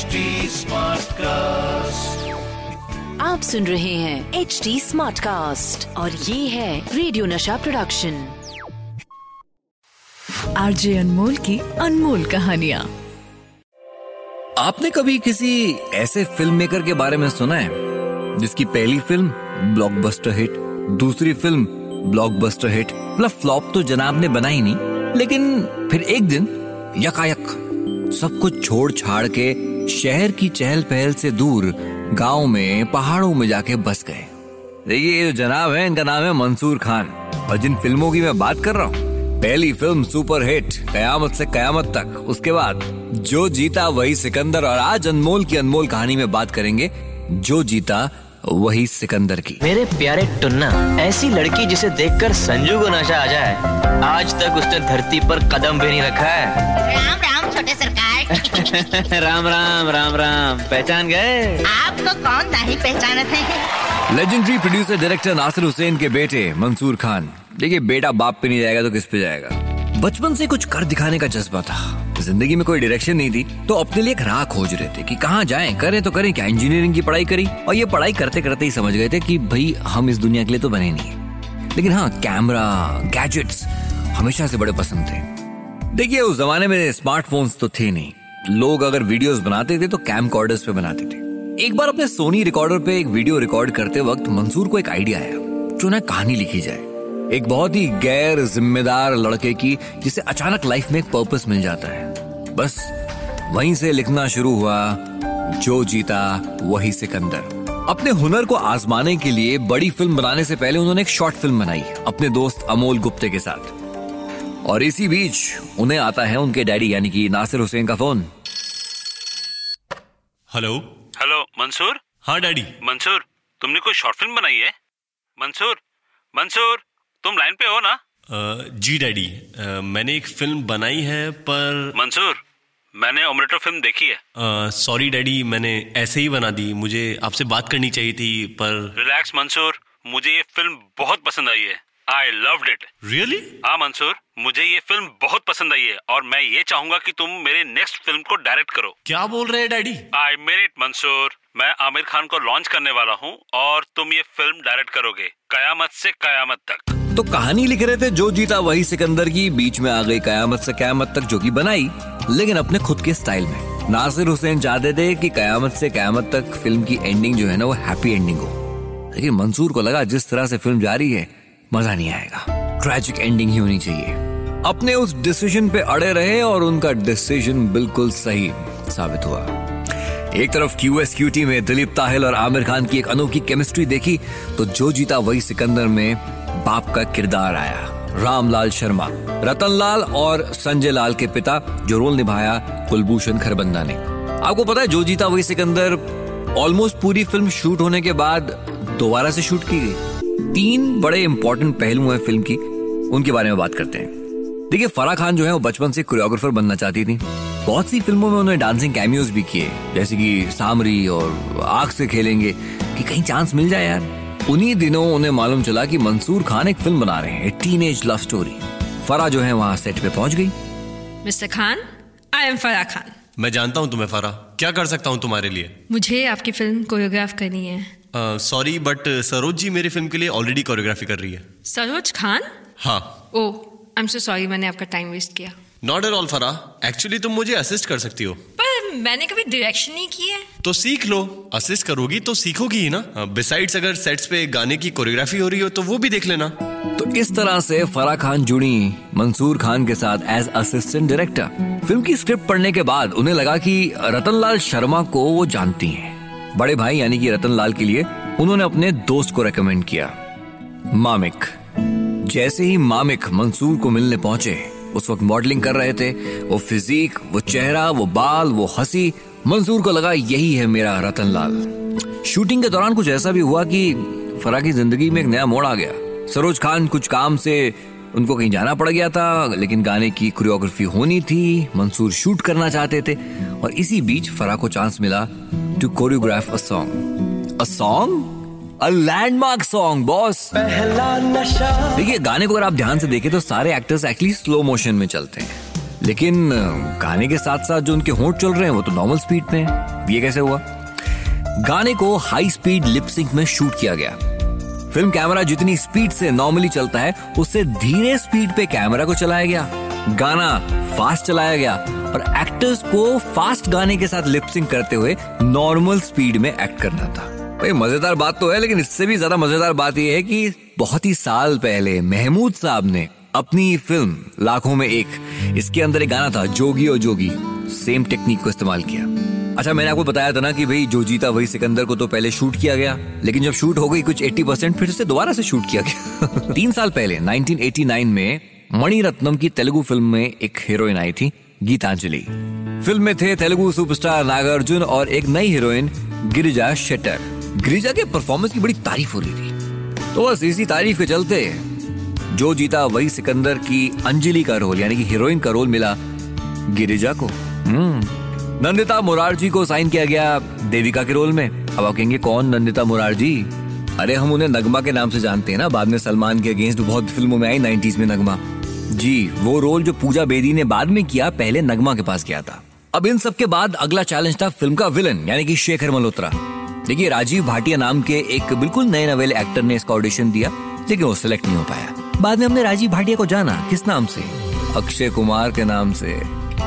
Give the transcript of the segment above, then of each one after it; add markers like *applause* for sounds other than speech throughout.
HD cast आप सुन रहे हैं एच डी स्मार्ट कास्ट और ये है रेडियो नशा प्रोडक्शन आरजे अनमोल की अनमोल कहानिया। आपने कभी किसी ऐसे फ़िल्म मेकर के बारे में सुना है? जिसकी पहली फ़िल्म ब्लॉकबस्टर हिट दूसरी फ़िल्म ब्लॉकबस्टर हिट मतलब फ्लॉप तो जनाब ने बनाई नहीं लेकिन फिर एक दिन यकायक सब कुछ छोड़ छाड़ के शहर की चहल पहल से दूर गाँव में पहाड़ों में जाके बस गए। देखिए ये जो जनाब है इनका नाम है मंसूर खान। और जिन फ़िल्मों की मैं बात कर रहा हूँ पहली फ़िल्म सुपर हिट कयामत से कयामत तक। उसके बाद जो जीता वही सिकंदर। और आज अनमोल की अनमोल कहानी में बात करेंगे जो जीता वही सिकंदर की। मेरे प्यारे टुन्ना ऐसी लड़की जिसे देखकर संजू को नशा आ जाए आज तक उसने धरती पर कदम भी नहीं रखा है। राम राम छोटे सरकार *laughs* राम राम राम राम। पहचान गए? आपको कौन नहीं पहचानते हैं? Legendary producer director Nasir Hussain के बेटे मंसूर खान देखिए बेटा बाप पे नहीं जाएगा तो किस पे जाएगा? बचपन से कुछ कर दिखाने का जज्बा था। ज़िंदगी में कोई डायरेक्शन नहीं थी तो अपने लिए एक राह खोज रहे थे कि कहाँ जाएँ करें तो करें क्या इंजीनियरिंग की पढ़ाई करी? और ये पढ़ाई करते करते ही समझ गए थे कि भाई हम इस दुनिया के लिए तो बने नहीं लेकिन हाँ कैमरा गैजेट्स हमेशा से बड़े पसंद थे। देखिए, उस जमाने में स्मार्टफोन्स तो थे नहीं। लोग अगर वीडियोस बनाते थे तो कैम कॉर्डर्स पे बनाते थे। एक बार अपने सोनी रिकॉर्डर पे एक वीडियो रिकॉर्ड करते वक्त मंसूर को एक आइडिया आया, जो ना कहानी लिखी जाए। एक बहुत ही गैर जिम्मेदार लड़के की, जिसे अचानक लाइफ में एक पर्पस मिल जाता है। बस, वहीं से लिखना शुरू हुआ, जो जीता, वही सिकंदर। अपने हुनर को आजमाने के लिए बड़ी फ़िल्म बनाने से पहले उन्होंने एक शॉर्ट फ़िल्म बनाई, अपने दोस्त अमोल गुप्ते के साथ। और इसी बीच उन्हें आता है उनके डैडी यानी कि नासिर हुसैन का फ़ोन। हेलो। हेलो मंसूर? हाँ डैडी। मंसूर तुमने कोई शॉर्ट फ़िल्म बनाई है? मंसूर मंसूर तुम लाइन पे हो ना? अ, जी डैडी। मैंने एक फ़िल्म बनाई है पर मंसूर मैंने ओमलेटो फ़िल्म देखी है। सॉरी डैडी मैंने ऐसे ही बना दी। मुझे आपसे बात करनी चाहिए थी पर रिलैक्स मंसूर मुझे ये फ़िल्म बहुत पसंद आई है। आई लव्ड इट रियली हाँ मंसूर मुझे ये फ़िल्म बहुत पसंद आई है और मैं ये चाहूँगा कि तुम मेरे नेक्स्ट फ़िल्म को डायरेक्ट करो। क्या बोल रहे हैं daddy I mean it Mansoor मैं आमिर खान को लॉन्च करने वाला हूँ और तुम ये फ़िल्म डायरेक्ट करोगे कयामत से कयामत तक। तो कहानी लिख रहे थे जो जीता वही सिकंदर की बीच में आ गई कयामत से कयामत तक जो की बनाई लेकिन अपने खुद के स्टाइल में। नासिर हुसैन चाहते थे कि कयामत से कयामत तक फ़िल्म की एंडिंग जो है ना वो हैप्पी एंडिंग हो। लेकिन मंसूर को लगा जिस तरह से फ़िल्म जा रही है मज़ा नहीं आएगा। ट्रेजिक एंडिंग ही होनी चाहिए। अपने उस डिसीज़न पे अड़े रहे और उनका डिसीज़न बिल्कुल सही साबित हुआ। एक तरफ़ क्यू एस क्यू टी में दिलीप ताहिल और आमिर खान की एक अनोखी केमिस्ट्री देखी तो जो जीता वही सिकंदर में बाप का किरदार आया। रामलाल शर्मा रतन लाल और संजय लाल के पिता जो रोल निभाया कुलभूषण खरबंदा ने। आपको पता है, जो जीता वही सिकंदर ऑलमोस्ट पूरी फ़िल्म शूट होने के बाद दोबारा से शूट की गई। तीन बड़े इंपॉर्टेंट पहलू हैं फ़िल्म की उनके बारे में बात करते हैं। देखिए फराह खान जो है वो बचपन से कोरियोग्राफर बनना चाहती थी। बहुत सी फ़िल्मों में उन्होंने डांसिंग कैमियोज भी किए जैसे कि सामरी और आग से खेलेंगे कि कहीं चांस मिल जाए यार। उन्हीं दिनों उन्हें मालूम चला कि मंसूर खान एक फ़िल्म बना रहे हैं टीनेज लव स्टोरी फरा जो है वहाँ सेट पे पहुँच गई। Mister Khan I am Farah Khan. मैं जानता हूँ तुम्हें फारा क्या कर सकता हूँ तुम्हारे लिए? मुझे आपकी फ़िल्म कोरियोग्राफ करनी है। सॉरी बट सरोज जी मेरी फ़िल्म के लिए ऑलरेडी कोरियोग्राफी कर रही है। सरोज खान? हाँ। ओ आई एम सो सॉरी मैंने आपका टाइम वेस्ट किया। Not at all Farah actually तुम मुझे असिस्ट कर सकती हो। पर मैंने कभी डायरेक्शन नहीं की है। तो सीख लो। असिस्ट करोगी तो सीखोगी ही ना। बिसाइड्स अगर सेट्स पे गाने की कोरियोग्राफी हो रही हो तो वो भी देख लेना। तो इस तरह से फरा खान जुड़ी मंसूर खान के साथ एज असिस्टेंट डायरेक्टर फ़िल्म की स्क्रिप्ट पढ़ने के बाद उन्हें लगा कि रतनलाल शर्मा को वो जानती हैं। बड़े भाई यानी कि रतनलाल के लिए उन्होंने अपने दोस्त को रेकमेंड किया। मामिक। जैसे ही मामिक मंसूर को मिलने पहुँचे, उस वक्त मॉडलिंग कर रहे थे। वो फिजिक वो चेहरा, वो बाल, वो हँसी, मंसूर को लगा, यही है मेरा रतनलाल शूटिंग के दौरान कुछ ऐसा भी हुआ कि फरा की ज़िंदगी में एक नया मोड़ आ गया। सरोज खान कुछ काम से उनको कहीं जाना पड़ गया था, लेकिन गाने की कोरियोग्राफी होनी थी। मंसूर शूट करना चाहते थे। और इसी बीच फरा को चांस मिला to choreograph a song a song a landmark song boss देखिए गाने को अगर आप ध्यान से देखें तो सारे एक्टर्स एक्चुअली स्लो मोशन में चलते हैं। लेकिन गाने के साथ साथ जो उनके होंठ चल रहे हैं वो तो नॉर्मल स्पीड में है। ये कैसे हुआ? गाने को हाई स्पीड लिपसिंक में शूट किया गया। फ़िल्म कैमरा जितनी स्पीड से नॉर्मली चलता है उससे धीरे स्पीड पे कैमरा को चलाया गया। गाना फास्ट चलाया गया। और एक्टर्स को फास्ट गाने के साथ लिपसिंग करते हुए नॉर्मल स्पीड में एक्ट करना था। भाई, मज़ेदार बात तो है, लेकिन इससे भी ज़्यादा मज़ेदार बात यह है कि बहुत ही साल पहले महमूद साहब ने अपनी फ़िल्म लाखों में एक, इसके अंदर एक गाना था, जोगी और जोगी। सेम टेक्निक को इस्तेमाल किया। अच्छा मैंने आपको बताया था ना कि भाई, जो जीता वही सिकंदर को तो पहले शूट किया गया, लेकिन जब शूट हो गई कुछ 80 परसेंट फिर से दोबारा से शूट किया गया। *laughs* तीन साल पहले 1989 में मणिरत्नम की तेलुगु फ़िल्म में एक हीरोइन आई थी गीतांजलि। फ़िल्म में थे तेलुगु सुपरस्टार नागार्जुन और एक नई हीरोइन, गिरिजा शेटर गिरिजा के परफॉर्मेंस की बड़ी तारीफ़ हो रही थी। तो बस इसी तारीफ़ के चलते, जो जीता वही सिकंदर की अंजलि का रोल, यानी कि हीरोइन का रोल मिला गिरिजा को। हम्म। नंदिता मुरारजी को साइन किया गया देविका के रोल में। अब आप कहेंगे, कौन नंदिता मुरारजी? अरे हम उन्हें नगमा के नाम से जानते हैं ना, बाद में सलमान के अगेंस्ट बहुत फ़िल्मों में आई नाइनटीज में नगमा। जी, वो रोल जो पूजा बेदी ने बाद में किया, पहले नगमा के पास किया था। अब इन सब के बाद अगला चैलेंज था फ़िल्म का विलन यानी कि शेखर मल्होत्रा। देखिए, राजीव भाटिया नाम के एक बिल्कुल नए नवेले एक्टर ने इसका ऑडिशन दिया, लेकिन वो सिलेक्ट नहीं हो पाया। बाद में हमने राजीव भाटिया को जाना, किस नाम से? अक्षय कुमार के नाम से।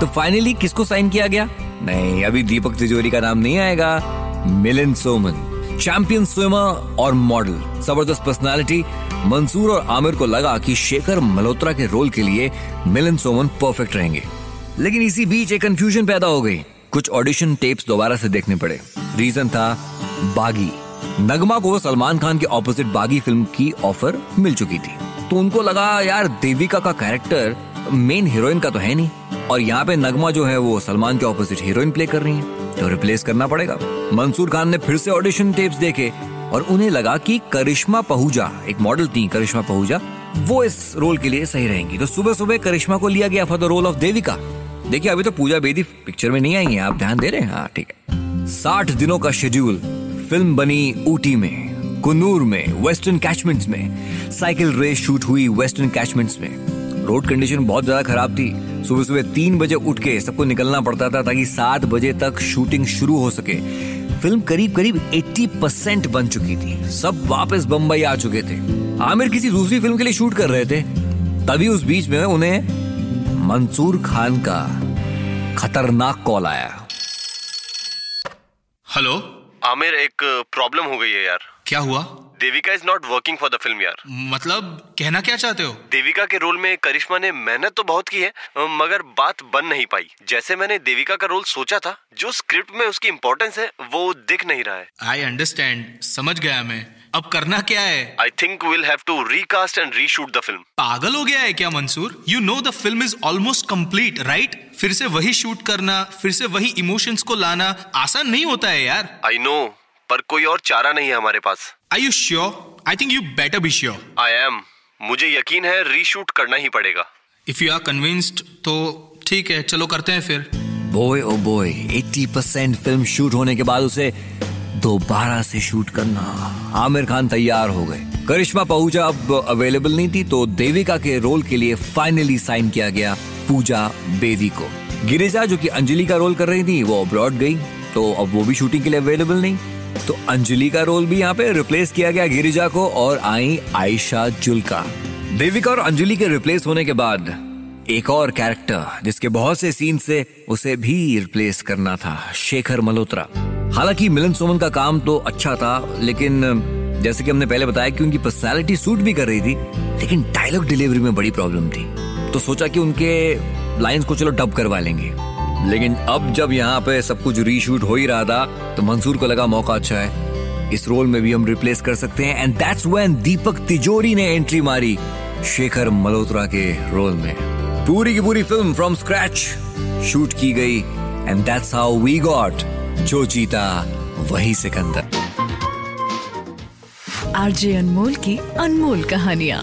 तो फाइनली किसको साइन किया गया? नहीं, अभी दीपक तिजोरी का नाम नहीं आएगा। मिलिन सोमन चैंपियन स्विमर और मॉडल ज़बरदस्त पर्सनालिटी मंसूर और आमिर को लगा कि शेखर मल्होत्रा के रोल के लिए मिलन सोमन परफेक्ट रहेंगे। लेकिन इसी बीच एक कंफ्यूजन पैदा हो गई। कुछ ऑडिशन टेप्स दोबारा से देखने पड़े। रीजन था, बागी। नगमा को सलमान खान के ऑपोजिट बागी फ़िल्म की ऑफ़र मिल चुकी थी। तो उनको लगा, यार, देविका का कैरेक्टर मेन हीरोइन का तो है नहीं। और यहाँ पे नगमा जो है, वो सलमान के ऑपोजिट हीरोइन प्ले कर रही है। तो रिप्लेस करना पड़ेगा। मंसूर खान ने फिर से ऑडिशन टेप्स देखे। और उन्हें लगा कि करिश्मा पहुजा, एक मॉडल थी, करिश्मा पहुजा, वो इस रोल के लिए सही रहेंगी। तो सुबह सुबह करिश्मा को लिया गया for the role of Devika देखिए, अभी तो पूजा बेदी पिक्चर में नहीं आई है, आप ध्यान दे रहे हैं? हाँ ठीक है। साठ दिनों का शेड्यूल फ़िल्म बनी ऊटी में, कुन्नूर में वेस्टर्न कैचमेंट्स में। साइकिल रेस शूट हुई वेस्टर्न कैचमेंट्स में। रोड कंडीशन बहुत ज़्यादा खराब थी। सुबह सुबह तीन बजे उठ के सबको निकलना पड़ता था ताकि सात बजे तक शूटिंग शुरू हो सके। फ़िल्म करीब करीब 80 परसेंट बन चुकी थी। सब वापस बम्बई आ चुके थे। आमिर किसी दूसरी फ़िल्म के लिए शूट कर रहे थे। तभी उस बीच में उन्हें मंसूर खान का खतरनाक कॉल आया। हेलो? आमिर एक प्रॉब्लम हो गई है यार। क्या हुआ? Devika is not working for the film यार। मतलब कहना क्या चाहते हो? देविका के रोल में करिश्मा ने मेहनत तो बहुत की है मगर बात बन नहीं पाई। जैसे मैंने देविका का रोल सोचा था जो स्क्रिप्ट में उसकी इम्पोर्टेंस है वो दिख नहीं रहा है। आई अंडरस्टैंड समझ गया मैं। अब करना क्या है? I think will have to recast and reshoot the film पागल हो गया है क्या Mansoor? You know the film is almost complete right फिर से वही शूट करना फिर से वही इमोशंस को लाना आसान नहीं होता है यार। आई नो पर कोई और चारा नहीं है हमारे पास। I you sure I think you better be sure I am मुझे यकीन है रीशूट करना ही पड़ेगा। इफ़ यू आर कन्विंस्ड तो ठीक है चलो करते हैं फिर। Boy oh boy 80 percent film shoot होने के बाद उसे दोबारा से शूट करना। आमिर खान तैयार हो गए। करिश्मा पहुजा अब अवेलेबल नहीं थी तो देविका के रोल के लिए फाइनली साइन किया गया पूजा बेदी को। गिरिजा जो कि अंजलि का रोल कर रही थी वो अब्रॉड गई तो अब वो भी शूटिंग के लिए अवेलेबल नहीं। तो अंजलि का रोल भी यहाँ पे रिप्लेस किया गया गिरिजा को और आई आयशा जुल्का। देविका और अंजलि के रिप्लेस होने के बाद एक और कैरेक्टर जिसके बहुत से सीन से उसे भी रिप्लेस करना था, शेखर मल्होत्रा। हालाँकि मिलन सोमन का काम तो अच्छा था, लेकिन, जैसे कि हमने पहले बताया कि उनकी पर्सनालिटी सूट भी कर रही थी, लेकिन डायलॉग डिलीवरी में बड़ी प्रॉब्लम थी। तो सोचा कि उनके लाइंस को चलो डब करवा लेंगे। लेकिन अब जब यहाँ पे सब कुछ रीशूट हो ही रहा था तो मंसूर को लगा मौका अच्छा है। इस रोल में भी हम रिप्लेस कर सकते हैं एंड दैट्स व्हेन दीपक तिजोरी ने एंट्री मारी शेखर मल्होत्रा के रोल में। पूरी की पूरी फ़िल्म फ्रॉम स्क्रैच शूट की गई and that's how we got जो जीता वही सिकंदर। आरजे अनमोल की अनमोल कहानियाँ।